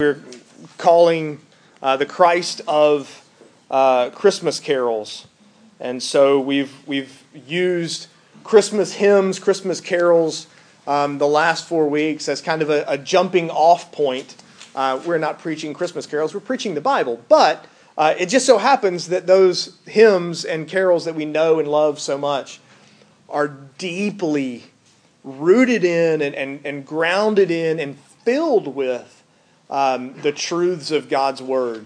we're calling uh, the Christ of uh, Christmas carols, and so we've we've used Christmas hymns, Christmas carols, um, the last four weeks as kind of a, a jumping off point. Uh, we're not preaching Christmas carols; we're preaching the Bible, but uh, it just so happens that those hymns and carols that we know and love so much are deeply rooted in and, and, and grounded in and filled with um, the truths of God's word.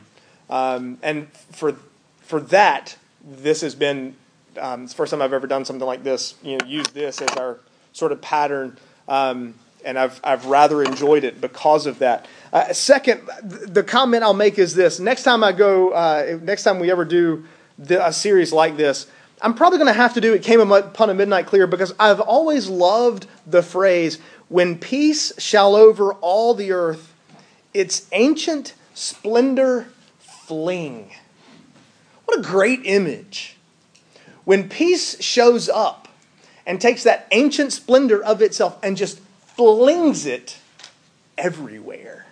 Um, and for for that, this has been um, it's the first time I've ever done something like this. You know, use this as our sort of pattern, um, and I've I've rather enjoyed it because of that. Uh, second, the comment I'll make is this: next time I go, uh, next time we ever do the, a series like this. I'm probably going to have to do it came upon a midnight clear because I've always loved the phrase, when peace shall over all the earth its ancient splendor fling. What a great image. When peace shows up and takes that ancient splendor of itself and just flings it everywhere.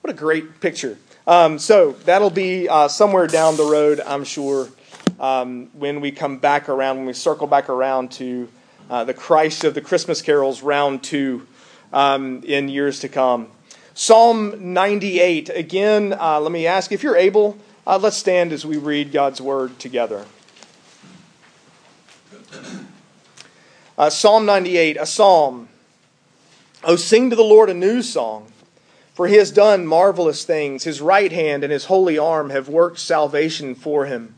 What a great picture. Um, so that'll be uh, somewhere down the road, I'm sure, um, when we come back around, when we circle back around to uh, the Christ of the Christmas carols, round two, um, in years to come. Psalm 98. Again, uh, let me ask if you're able, uh, let's stand as we read God's word together. Uh, psalm 98, a psalm. Oh, sing to the Lord a new song, for he has done marvelous things. His right hand and his holy arm have worked salvation for him.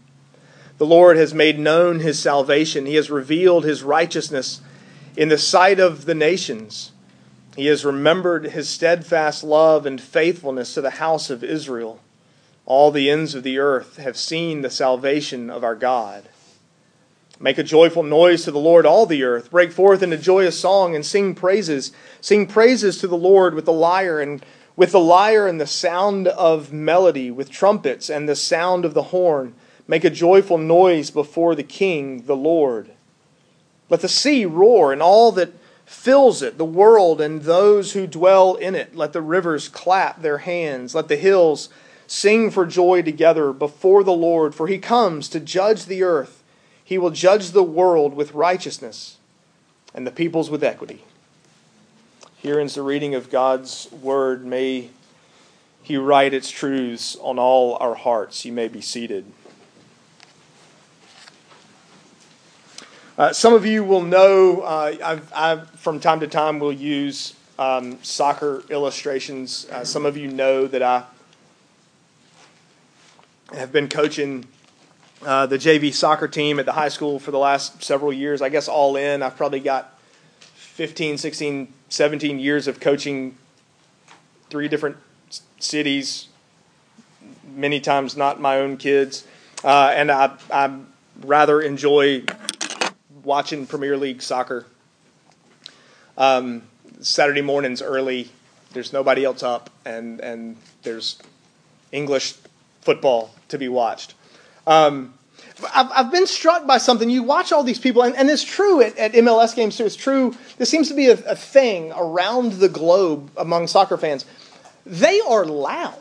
The Lord has made known his salvation, he has revealed his righteousness in the sight of the nations. He has remembered his steadfast love and faithfulness to the house of Israel. All the ends of the earth have seen the salvation of our God. Make a joyful noise to the Lord, all the earth. Break forth into joyous song and sing praises. Sing praises to the Lord with the lyre and with the lyre and the sound of melody, with trumpets and the sound of the horn. Make a joyful noise before the King, the Lord. Let the sea roar and all that fills it, the world and those who dwell in it. Let the rivers clap their hands. Let the hills sing for joy together before the Lord, for he comes to judge the earth. He will judge the world with righteousness and the peoples with equity. Here ends the reading of God's word. May he write its truths on all our hearts. You may be seated. Uh, some of you will know, uh, I've, I've, from time to time, will use um, soccer illustrations. Uh, some of you know that I have been coaching uh, the JV soccer team at the high school for the last several years. I guess all in, I've probably got 15, 16, 17 years of coaching three different cities, many times not my own kids. Uh, and I, I rather enjoy watching Premier League soccer. Um, Saturday mornings early, there's nobody else up, and and there's English football to be watched. Um, I've, I've been struck by something. You watch all these people, and, and it's true at, at MLS games too. It's true. This seems to be a, a thing around the globe among soccer fans. They are loud,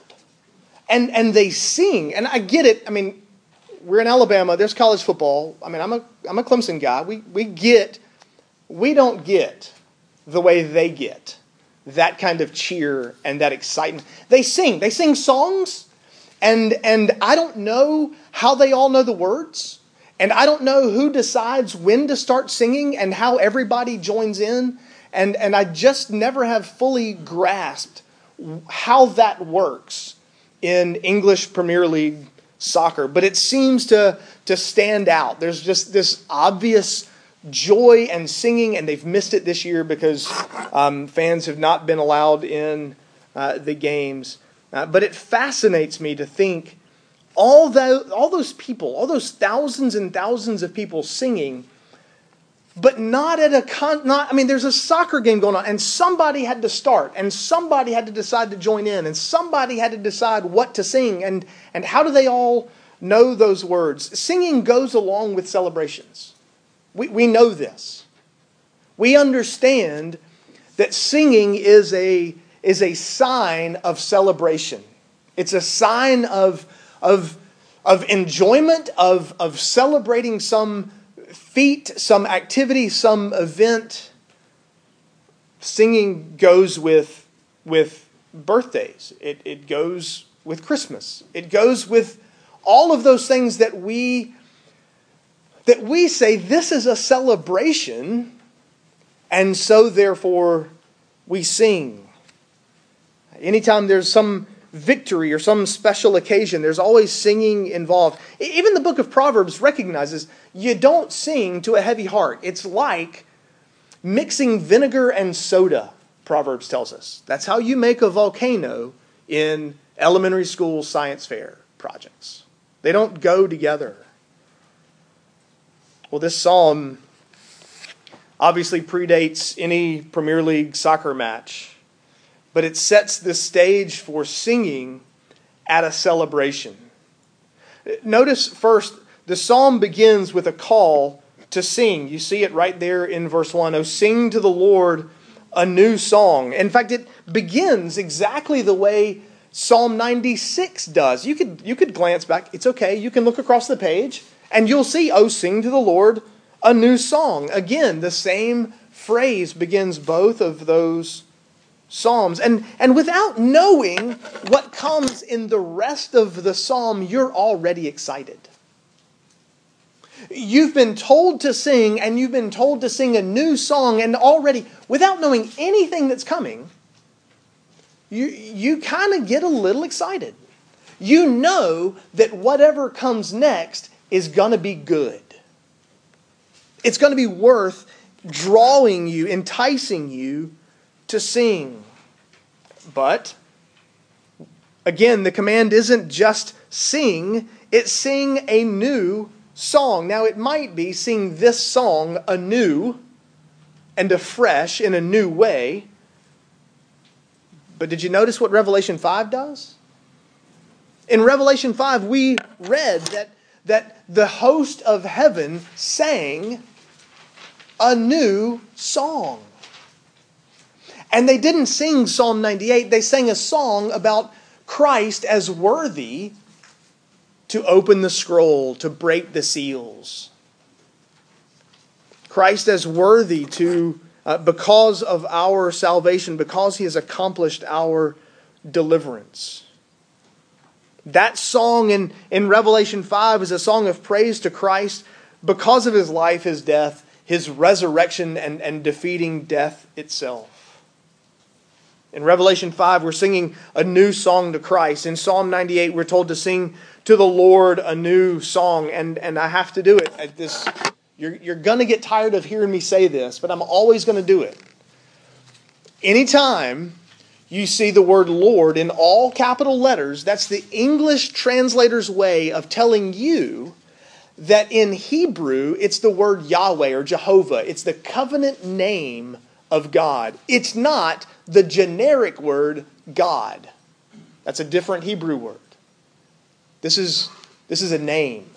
and and they sing, and I get it. I mean, we're in Alabama. There's college football. I mean, I'm a I'm a Clemson guy. We we get we don't get the way they get that kind of cheer and that excitement. They sing. They sing songs, and and I don't know how they all know the words, and I don't know who decides when to start singing and how everybody joins in, and and I just never have fully grasped how that works in English Premier League soccer, but it seems to, to stand out. There's just this obvious joy and singing, and they've missed it this year because um, fans have not been allowed in uh, the games. Uh, but it fascinates me to think all, the, all those people, all those thousands and thousands of people singing but not at a con not i mean there's a soccer game going on and somebody had to start and somebody had to decide to join in and somebody had to decide what to sing and and how do they all know those words? Singing goes along with celebrations. We, we know this. We understand that singing is a is a sign of celebration. It's a sign of, of, of enjoyment, of, of celebrating some feat, some activity, some event. Singing goes with, with birthdays, it, it goes with Christmas, it goes with all of those things that we that we say this is a celebration and so therefore we sing. Anytime there's some victory or some special occasion. There's always singing involved. Even the book of proverbs recognizes you don't sing to a heavy heart. It's like mixing vinegar and soda proverbs tells us. That's how you make a volcano in elementary school science fair projects. They don't go together. Well, this psalm obviously predates any Premier League soccer match, but it sets the stage for singing at a celebration. Notice first, the psalm begins with a call to sing. You see it right there in verse 1. Oh, sing to the Lord a new song. In fact, it begins exactly the way Psalm 96 does. You could, you could glance back. It's okay. You can look across the page and you'll see, Oh, sing to the Lord a new song. Again, the same phrase begins both of those psalms. And, and without knowing what comes in the rest of the psalm, you're already excited. You've been told to sing, and you've been told to sing a new song, and already, without knowing anything that's coming, you, you kind of get a little excited. You know that whatever comes next is going to be good. It's going to be worth drawing you, enticing you to sing. But, again, the command isn't just sing, it's sing a new song. Now, it might be sing this song anew and afresh in a new way. But did you notice what Revelation 5 does? In Revelation 5, we read that, that the host of heaven sang a new song. And they didn't sing Psalm 98, they sang a song about Christ as worthy to open the scroll, to break the seals. Christ as worthy to uh, because of our salvation, because he has accomplished our deliverance. That song in, in Revelation 5 is a song of praise to Christ because of his life, his death, his resurrection, and, and defeating death itself. In Revelation 5, we're singing a new song to Christ. In Psalm 98, we're told to sing to the Lord a new song, and, and I have to do it at this you're, you're going to get tired of hearing me say this, but I'm always going to do it. Anytime you see the word Lord in all capital letters, that's the English translator's way of telling you that in Hebrew it's the word Yahweh or Jehovah. It's the covenant name of God. It's not the generic word God. That's a different Hebrew word. This is, this is a name.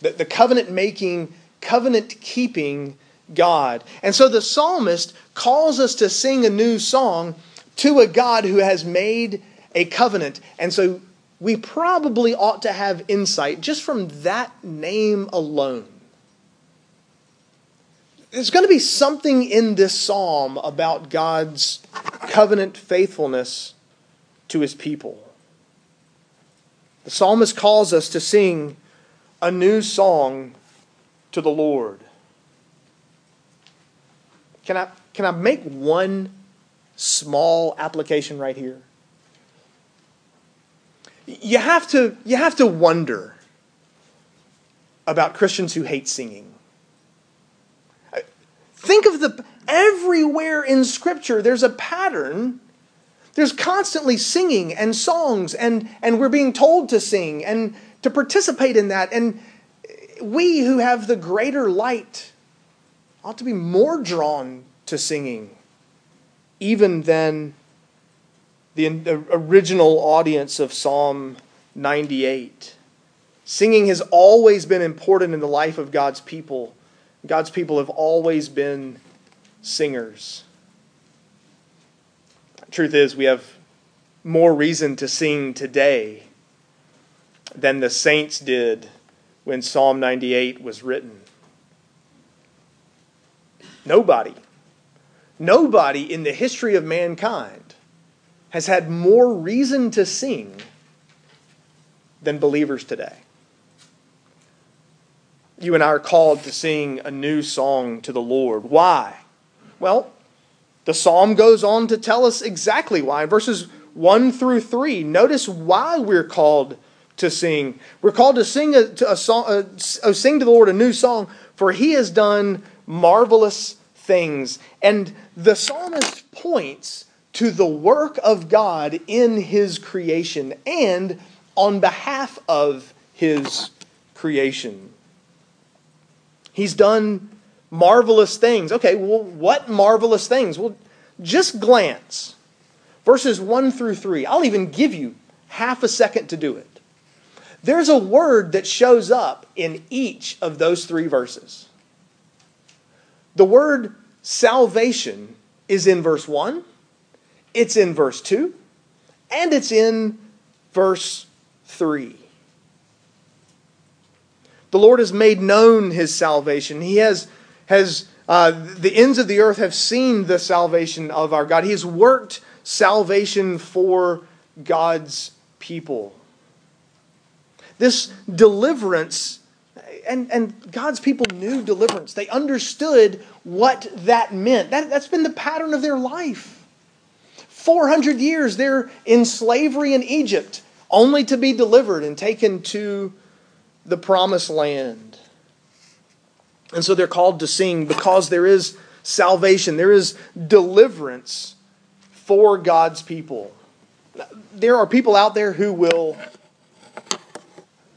The, the covenant making covenant keeping God. And so the psalmist calls us to sing a new song to a God who has made a covenant. And so we probably ought to have insight just from that name alone. There's going to be something in this psalm about God's covenant faithfulness to his people. The psalmist calls us to sing a new song to the Lord. Can I, can I make one small application right here? You have to, you have to wonder about Christians who hate singing. Think of the everywhere in Scripture, there's a pattern. There's constantly singing and songs, and, and we're being told to sing and to participate in that. And we who have the greater light ought to be more drawn to singing even than the original audience of Psalm 98. Singing has always been important in the life of God's people. God's people have always been singers. Truth is, we have more reason to sing today than the saints did when Psalm 98 was written. Nobody, nobody in the history of mankind has had more reason to sing than believers today. You and I are called to sing a new song to the Lord. Why? Well, the psalm goes on to tell us exactly why. Verses 1 through 3, notice why we're called to sing. We're called to sing a, to a song, uh, a, a, oh, sing to the Lord a new song, for he has done marvelous things. And the psalmist points to the work of God in his creation and on behalf of his creation. He's done marvelous things. Okay, well, what marvelous things? Well, just glance verses 1 through 3. I'll even give you half a second to do it. There's a word that shows up in each of those three verses. The word salvation is in verse 1, it's in verse 2, and it's in verse 3. The Lord has made known his salvation. He has, has uh, the ends of the earth have seen the salvation of our God. He has worked salvation for God's people. This deliverance, and, and God's people knew deliverance. They understood what that meant. That, that's been the pattern of their life. 400 years they're in slavery in Egypt, only to be delivered and taken to the promised land. And so they're called to sing because there is salvation, there is deliverance for God's people. There are people out there who will,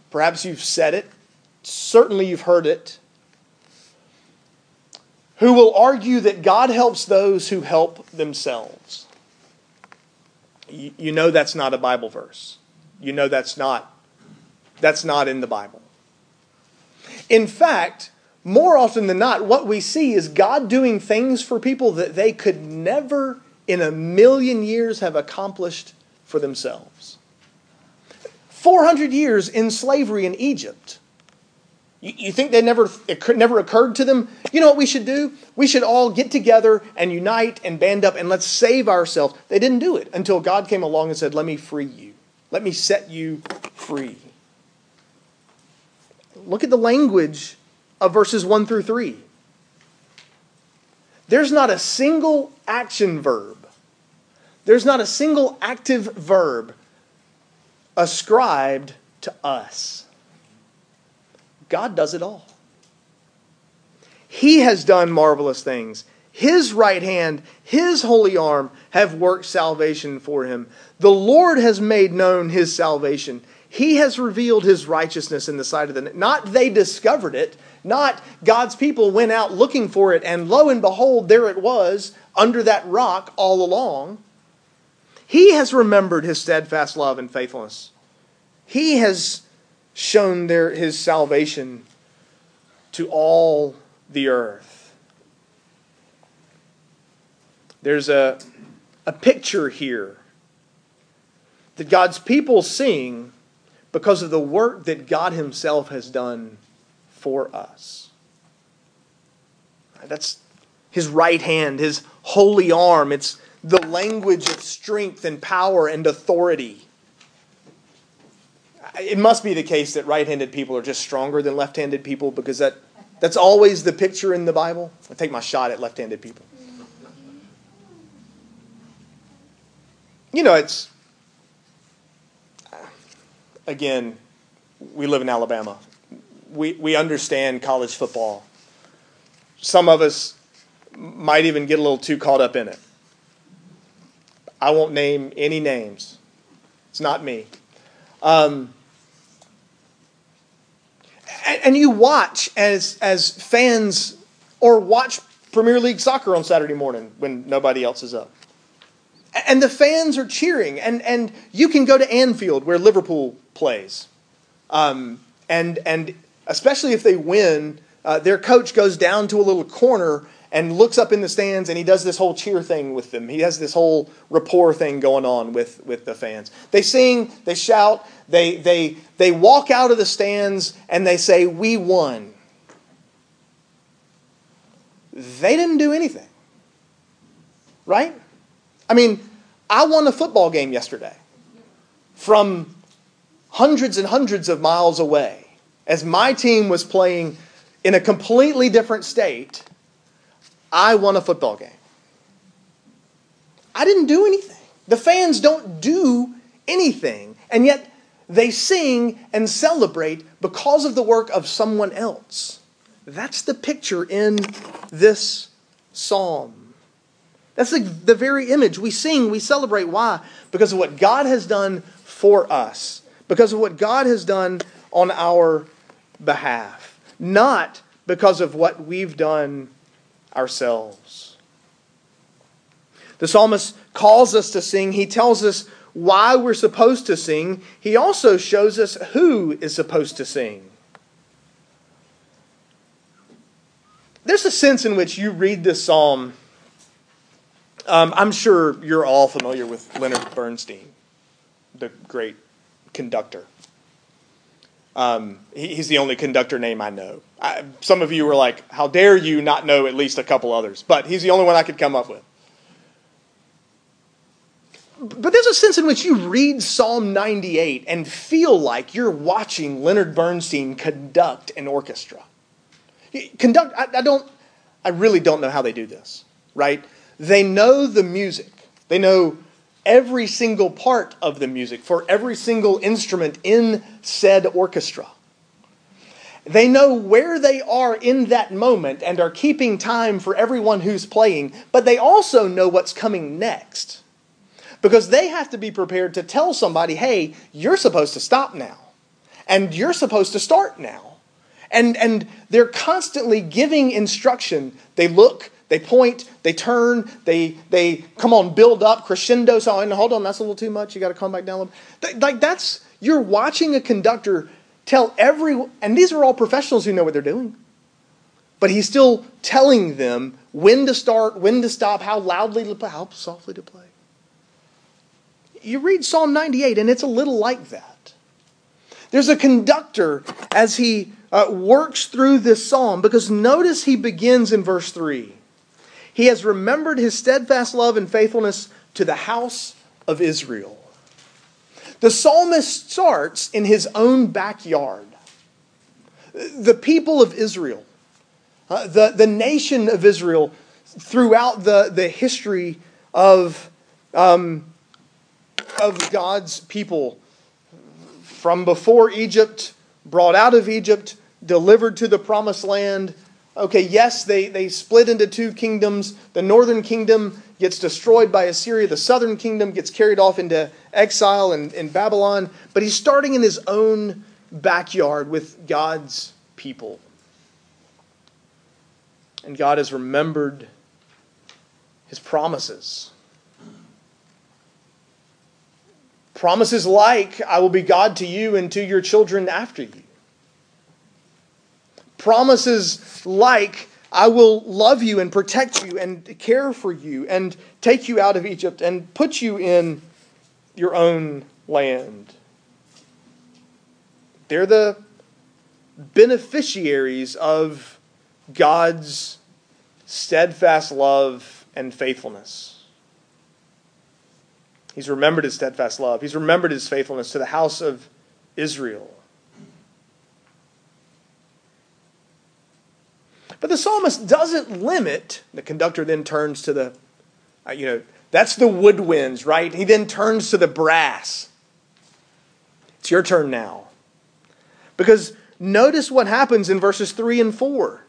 perhaps you've said it, certainly you've heard it, who will argue that God helps those who help themselves. You know that's not a Bible verse. You know that's not that's not in the Bible. In fact, more often than not, what we see is God doing things for people that they could never in a million years have accomplished for themselves. 400 years in slavery in Egypt. You, think they never, it never occurred to them? You know what we should do? We should all get together and unite and band up and let's save ourselves. They didn't do it until God came along and said, Let me free you. Let me set you free. Look at the language of verses 1 through 3. There's not a single action verb, there's not a single active verb ascribed to us. God does it all. He has done marvelous things. His right hand, his holy arm have worked salvation for him. The Lord has made known his salvation. He has revealed his righteousness in the sight of the not they discovered it, not God's people went out looking for it, and lo and behold, there it was under that rock all along. He has remembered his steadfast love and faithfulness. He has shown their, his salvation to all the earth. There's a, a picture here that God's people sing because of the work that God Himself has done for us. That's his right hand, his holy arm. It's the language of strength and power and authority. It must be the case that right handed people are just stronger than left handed people because that, that's always the picture in the Bible. I take my shot at left handed people. You know, it's. Again, we live in Alabama we, we understand college football. Some of us might even get a little too caught up in it. I won't name any names. It's not me. Um, and, and you watch as, as fans or watch Premier League soccer on Saturday morning when nobody else is up. And the fans are cheering, and, and you can go to Anfield where Liverpool plays. Um, and, and especially if they win, uh, their coach goes down to a little corner and looks up in the stands and he does this whole cheer thing with them. He has this whole rapport thing going on with, with the fans. They sing, they shout, they, they, they walk out of the stands and they say, We won. They didn't do anything. Right? I mean, I won a football game yesterday from hundreds and hundreds of miles away as my team was playing in a completely different state I won a football game. I didn't do anything. The fans don't do anything, and yet they sing and celebrate because of the work of someone else. That's the picture in this psalm. That's the, the very image. We sing, we celebrate. Why? Because of what God has done for us, because of what God has done on our behalf, not because of what we've done ourselves. The psalmist calls us to sing. He tells us why we're supposed to sing. He also shows us who is supposed to sing. There's a sense in which you read this psalm. Um, I'm sure you're all familiar with Leonard Bernstein, the great conductor. Um, he, he's the only conductor name I know. I, some of you were like, how dare you not know at least a couple others? But he's the only one I could come up with. But there's a sense in which you read Psalm 98 and feel like you're watching Leonard Bernstein conduct an orchestra. Conduct, I, I don't, I really don't know how they do this, right? They know the music. They know every single part of the music for every single instrument in said orchestra. They know where they are in that moment and are keeping time for everyone who's playing, but they also know what's coming next. Because they have to be prepared to tell somebody, hey, you're supposed to stop now, and you're supposed to start now. And, and they're constantly giving instruction. They look, they point, they turn, they they come on, build up, crescendo. So and hold on, that's a little too much. You got to come back down a little. Like that's you're watching a conductor tell every, and these are all professionals who know what they're doing. But he's still telling them when to start, when to stop, how loudly to play, how softly to play. You read Psalm 98, and it's a little like that. There's a conductor as he uh, works through this psalm because notice he begins in verse 3. He has remembered his steadfast love and faithfulness to the house of Israel. The psalmist starts in his own backyard. The people of Israel, uh, the, the nation of Israel, throughout the, the history of, um, of God's people, from before Egypt, brought out of Egypt, delivered to the promised land, Okay, yes, they, they split into two kingdoms. The northern kingdom gets destroyed by Assyria, the southern kingdom gets carried off into exile in, in Babylon. But he's starting in his own backyard with God's people. And God has remembered his promises. Promises like, I will be God to you and to your children after you. Promises like, I will love you and protect you and care for you and take you out of Egypt and put you in your own land. They're the beneficiaries of God's steadfast love and faithfulness. He's remembered his steadfast love. He's remembered his faithfulness to the house of Israel. But the psalmist doesn't limit, the conductor then turns to the, uh, you know, that's the woodwinds, right? He then turns to the brass. It's your turn now. Because notice what happens in verses 3 and 4.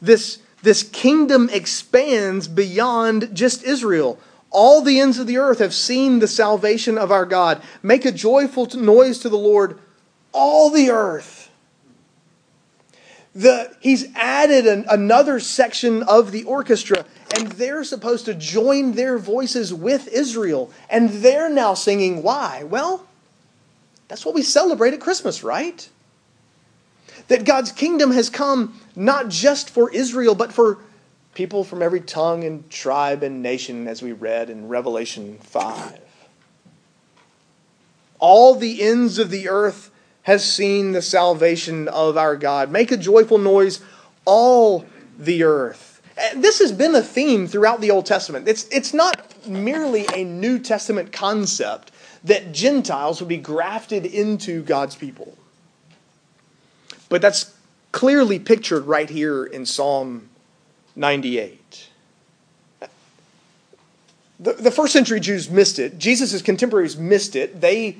This, this kingdom expands beyond just Israel. All the ends of the earth have seen the salvation of our God. Make a joyful noise to the Lord, all the earth the, he's added an, another section of the orchestra, and they're supposed to join their voices with Israel. And they're now singing, why? Well, that's what we celebrate at Christmas, right? That God's kingdom has come not just for Israel, but for people from every tongue and tribe and nation, as we read in Revelation 5. All the ends of the earth has seen the salvation of our God. Make a joyful noise, all the earth. Eh, this has been a theme throughout the Old Testament. It's, it's not merely a New Testament concept that Gentiles would be grafted into God's people. But that's clearly pictured right here in Psalm 98. The, the first century Jews missed it. Jesus' contemporaries missed it. They,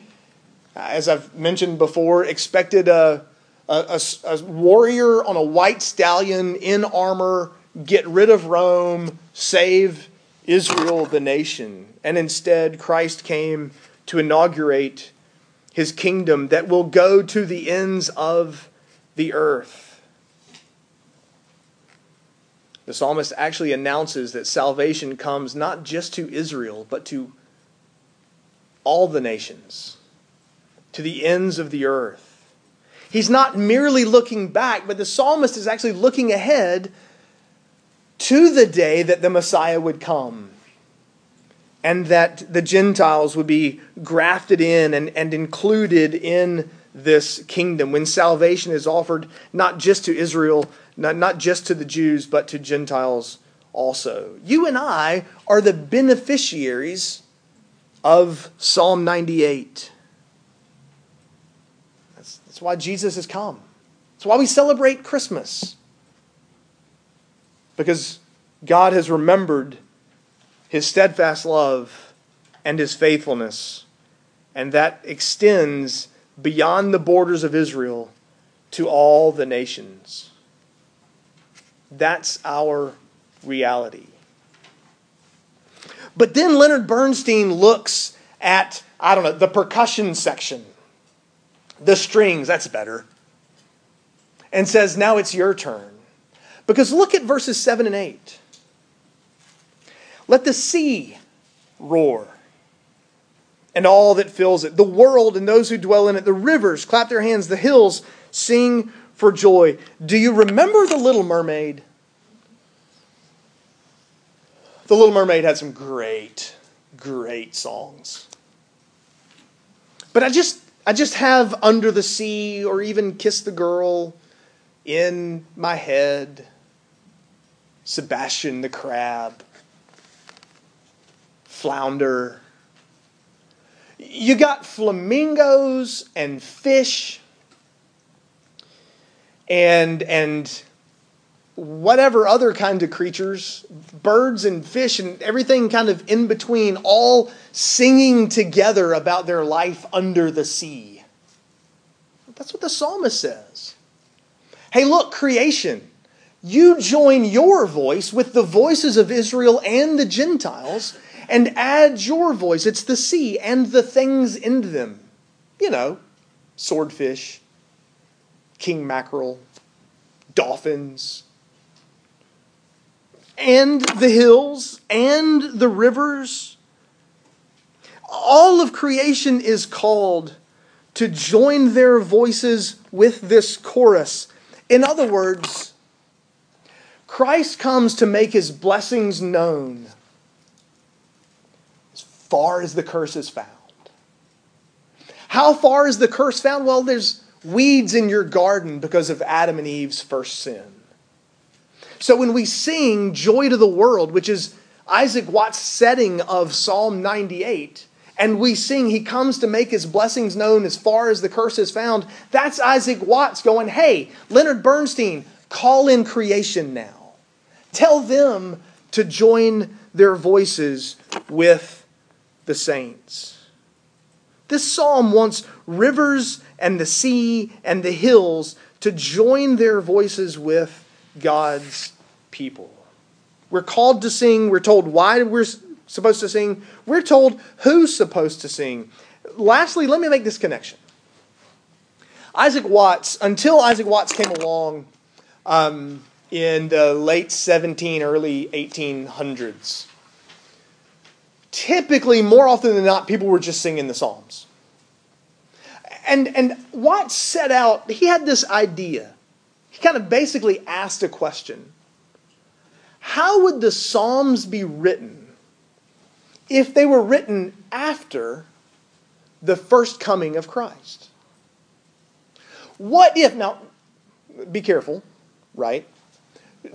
as I've mentioned before, expected a, a, a, warrior on a white stallion in armor get rid of Rome, save Israel, the nation. And instead, Christ came to inaugurate his kingdom that will go to the ends of the earth. The psalmist actually announces that salvation comes not just to Israel, but to all the nations, to the ends of the earth. He's not merely looking back, but the psalmist is actually looking ahead to the day that the Messiah would come and that the Gentiles would be grafted in and, and included in this kingdom when salvation is offered not just to Israel, not, not just to the Jews, but to Gentiles also. You and I are the beneficiaries of Psalm 98. That's, why Jesus has come. That's why we celebrate Christmas. Because God has remembered his steadfast love and his faithfulness, and that extends beyond the borders of Israel to all the nations. That's our reality. But then Leonard Bernstein looks at, I don't know, the percussion section, the strings, that's better, and says, now it's your turn. Because look at verses 7 and 8. Let the sea roar and all that fills it, the world and those who dwell in it, the rivers clap their hands, the hills sing for joy. Do you remember the Little Mermaid? The Little Mermaid had some great, great songs. But I just I just have Under the Sea or even Kiss the Girl in my head. Sebastian the Crab. Flounder. You got flamingos and fish and and whatever other kind of creatures, birds and fish and everything kind of in between, all singing together about their life under the sea. That's what the psalmist says. Hey, look, creation. You join your voice with the voices of Israel and the Gentiles and add your voice. It's the sea and the things in them. You know, swordfish, king mackerel, dolphins, and the hills and the rivers. All of creation is called to join their voices with this chorus. In other words, Christ comes to make his blessings known as far as the curse is found. How far is the curse found? Well, there's weeds in your garden because of Adam and Eve's first sin. So when we sing Joy to the World, which is Isaac Watts' setting of Psalm 98, and we sing, He comes to make His blessings known as far as the curse is found, that's Isaac Watts going, Hey, Leonard Bernstein, call in creation now. Tell them to join their voices with the saints. This psalm wants rivers and the sea and the hills to join their voices with God's people. We're called to sing. We're told why we're supposed to sing. We're told who's supposed to sing. Lastly, let me make this connection. Isaac Watts, until Isaac Watts came along um, in the late 17, early 1800s, typically, more often than not, people were just singing the Psalms. And, and Watts set out, he had this idea. He kind of basically asked a question how would the Psalms be written if they were written after the first coming of Christ? What if, now, be careful, right?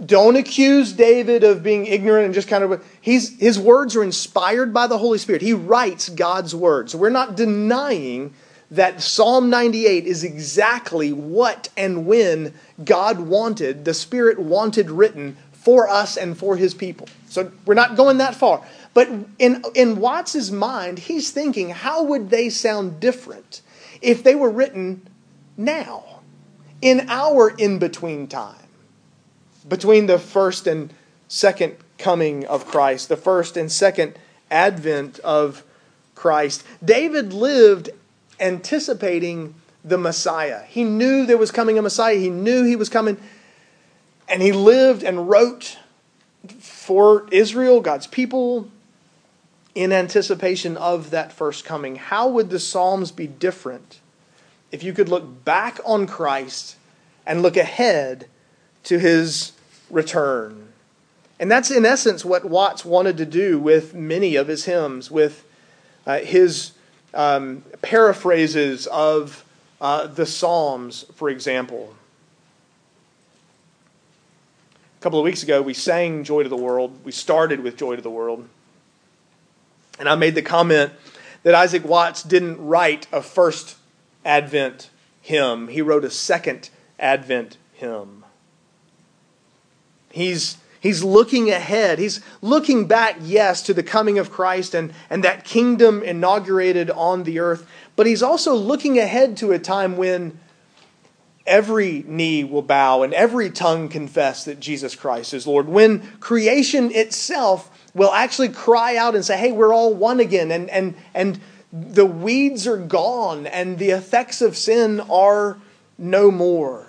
Don't accuse David of being ignorant and just kind of. He's, his words are inspired by the Holy Spirit. He writes God's words. We're not denying that Psalm 98 is exactly what and when God wanted, the Spirit wanted written for us and for his people. So we're not going that far. But in, in Watts's mind, he's thinking, how would they sound different if they were written now, in our in between time, between the first and second coming of Christ, the first and second advent of Christ? David lived anticipating the Messiah. He knew there was coming a Messiah, he knew he was coming and he lived and wrote for Israel, God's people, in anticipation of that first coming. How would the Psalms be different if you could look back on Christ and look ahead to his return? And that's in essence what Watts wanted to do with many of his hymns, with uh, his um, paraphrases of uh, the Psalms, for example. A couple of weeks ago, we sang Joy to the World. We started with Joy to the World. And I made the comment that Isaac Watts didn't write a first Advent hymn, he wrote a second Advent hymn. He's, he's looking ahead. He's looking back, yes, to the coming of Christ and, and that kingdom inaugurated on the earth, but he's also looking ahead to a time when every knee will bow and every tongue confess that Jesus Christ is Lord. When creation itself will actually cry out and say, hey, we're all one again, and, and, and the weeds are gone, and the effects of sin are no more.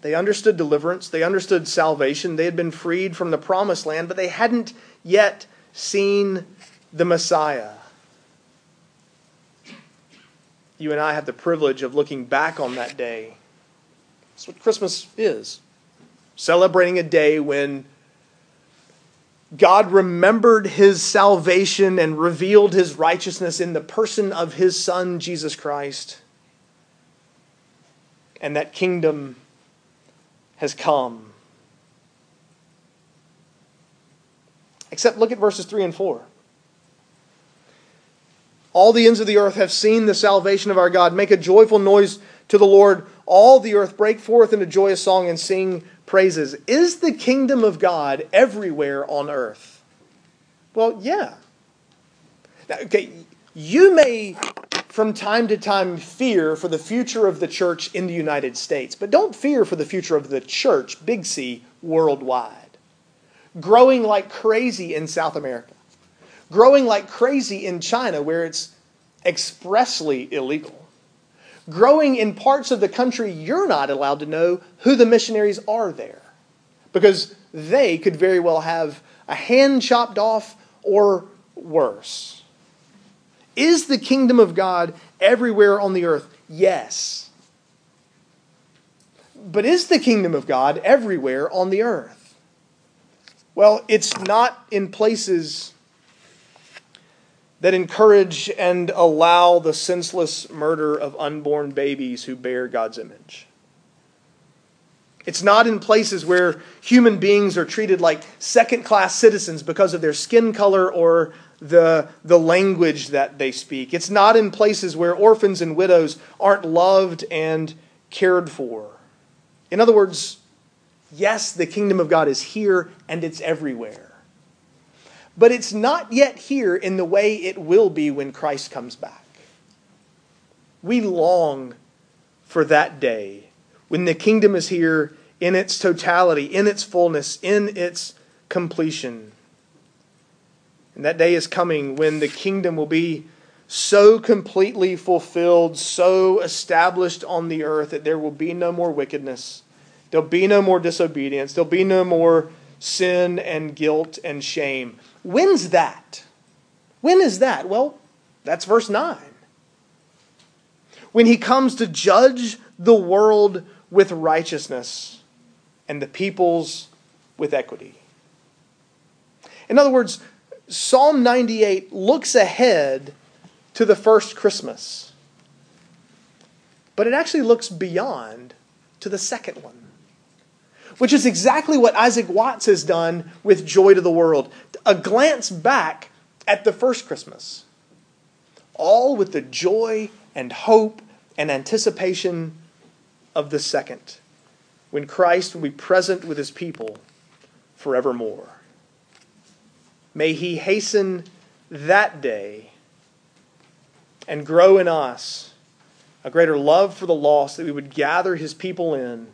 They understood deliverance, they understood salvation, they had been freed from the promised land, but they hadn't yet seen the Messiah you and I have the privilege of looking back on that day. That's what Christmas is celebrating a day when God remembered his salvation and revealed his righteousness in the person of his Son, Jesus Christ. And that kingdom has come. Except look at verses 3 and 4. All the ends of the earth have seen the salvation of our God. Make a joyful noise to the Lord. All the earth break forth into joyous song and sing praises. Is the kingdom of God everywhere on earth? Well, yeah. Now, okay, you may from time to time fear for the future of the church in the United States, but don't fear for the future of the church, big C, worldwide. Growing like crazy in South America growing like crazy in China, where it's expressly illegal, growing in parts of the country you're not allowed to know who the missionaries are there, because they could very well have a hand chopped off or worse. Is the kingdom of God everywhere on the earth? Yes. But is the kingdom of God everywhere on the earth? Well, it's not in places that encourage and allow the senseless murder of unborn babies who bear God's image. It's not in places where human beings are treated like second class citizens because of their skin color or the, the language that they speak. It's not in places where orphans and widows aren't loved and cared for. In other words, yes, the kingdom of God is here and it's everywhere but it's not yet here in the way it will be when Christ comes back. We long for that day when the kingdom is here in its totality, in its fullness, in its completion. And that day is coming when the kingdom will be so completely fulfilled, so established on the earth that there will be no more wickedness, there'll be no more disobedience, there'll be no more sin and guilt and shame. When's that? When is that? Well, that's verse 9. When he comes to judge the world with righteousness and the peoples with equity. In other words, Psalm 98 looks ahead to the first Christmas, but it actually looks beyond to the second one, which is exactly what Isaac Watts has done with Joy to the World a glance back at the first Christmas, all with the joy and hope and anticipation of the second, when Christ will be present with his people forevermore. May he hasten that day and grow in us a greater love for the lost that we would gather his people in.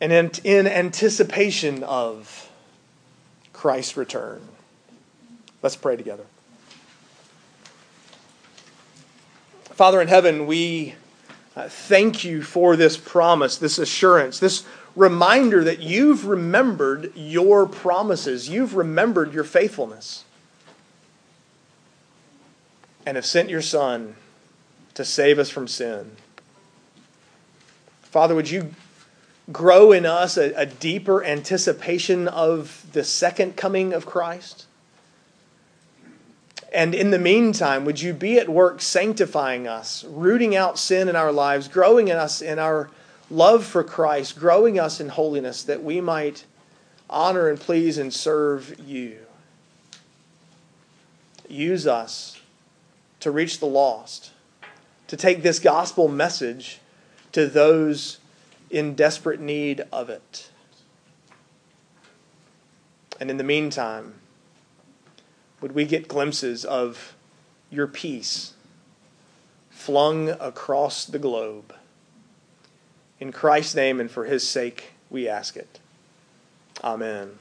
And in, anticipation of Christ's return. Let's pray together. Father in heaven, we uh, thank you for this promise, this assurance, this reminder that you've remembered your promises, you've remembered your faithfulness, and have sent your Son to save us from sin. Father, would you grow in us a, a deeper anticipation of the second coming of Christ? And in the meantime, would you be at work sanctifying us, rooting out sin in our lives, growing in us in our love for Christ, growing us in holiness that we might honor and please and serve you? Use us to reach the lost, to take this gospel message to those in desperate need of it. And in the meantime, would we get glimpses of your peace flung across the globe? In Christ's name and for his sake, we ask it. Amen.